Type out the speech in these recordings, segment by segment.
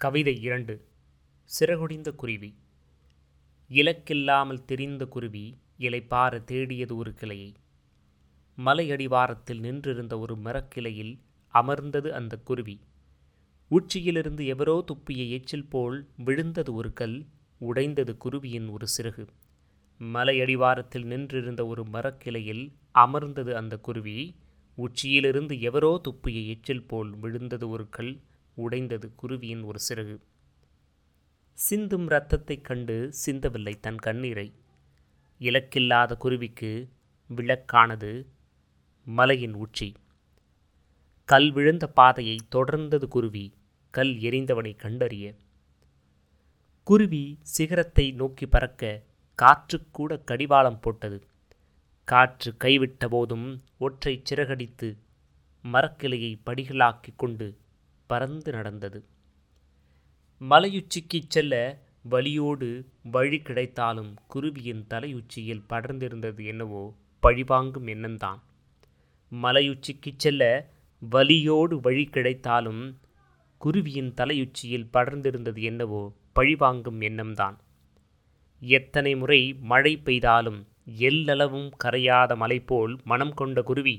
கவிதை இரண்டு. சிறகுடிந்த குருவி. இலக்கில்லாமல் திரிந்த குருவி இலைப்பார தேடியது ஒரு கிளையை. மலையடிவாரத்தில் நின்றிருந்த ஒரு மரக்கிளையில் அமர்ந்தது அந்த குருவி. உச்சியிலிருந்து எவரோ துப்பிய எச்சில் போல் விழுந்தது ஒரு கல் உடைந்தது குருவியின் ஒரு சிறகு. மலையடிவாரத்தில் நின்றிருந்த ஒரு மரக்கிளையில் அமர்ந்தது அந்த குருவி. உச்சியிலிருந்து எவரோ துப்பிய எச்சில் போல் விழுந்தது ஒரு கல் உடைந்தது குருவியின் ஒரு சிறகு. சிந்தும் இரத்தத்தைக் கண்டு சிந்தவில்லை தன் கண்ணீரை. இலக்கில்லாத குருவிக்கு விளக்கானது மலையின் உச்சி. கல் விழுந்த பாதையை தொடர்ந்தது குருவி கல் எரிந்தவனை கண்டறிய. குருவி சிகரத்தை நோக்கி பறக்க காற்றுக்கூட கடிவாளம் போட்டது. காற்று கைவிட்ட போதும் ஒற்றை சிறகடித்து மரக்கிளையை படிகளாக்கிக் கொண்டு பறந்து நடந்தது. மலையுச்சிக்குச் செல்ல வழியோடு வழி கிடைத்தாலும் குருவியின் தலையுச்சியில் படர்ந்திருந்தது என்னவோ பழிவாங்கும் எண்ணம்தான். மலையுச்சிக்குச் செல்ல வலியோடு வழி கிடைத்தாலும் குருவியின் தலையுச்சியில் படர்ந்திருந்தது என்னவோ பழிவாங்கும் எண்ணம்தான். எத்தனை முறை மழை பெய்தாலும் எல்லளவும் கரையாத மலை போல் மனம் கொண்ட குருவி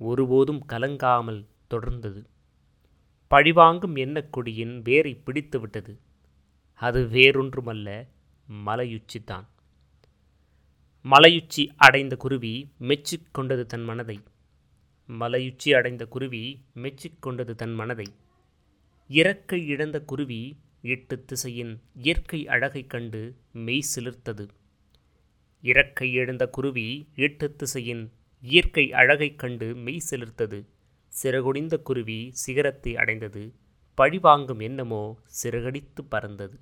ஒருபோதும் கலங்காமல் தொடர்ந்தது. பழிவாங்கும் எண்ணக்குடியின் வேரை பிடித்துவிட்டது. அது வேறொன்றுமல்ல மலையுச்சிதான். மலையுச்சி அடைந்த குருவி மெச்சிக்கொண்டது தன் மனதை. மலையுச்சி அடைந்த குருவி மெச்சிக்கொண்டது தன் மனதை. இறக்கை இழந்த குருவி எட்டு திசையின் இயற்கை அழகைக் கண்டு மெய் சிலிர்த்தது. இறக்கை இழந்த குருவி எட்டு திசையின் இயற்கை அழகைக் கண்டு மெய் சிலிர்த்தது. சிறகுடிந்த குருவி சிகரத்தை அடைந்தது. பழிவாங்கும் எண்ணமோ சிறகடித்து பறந்தது.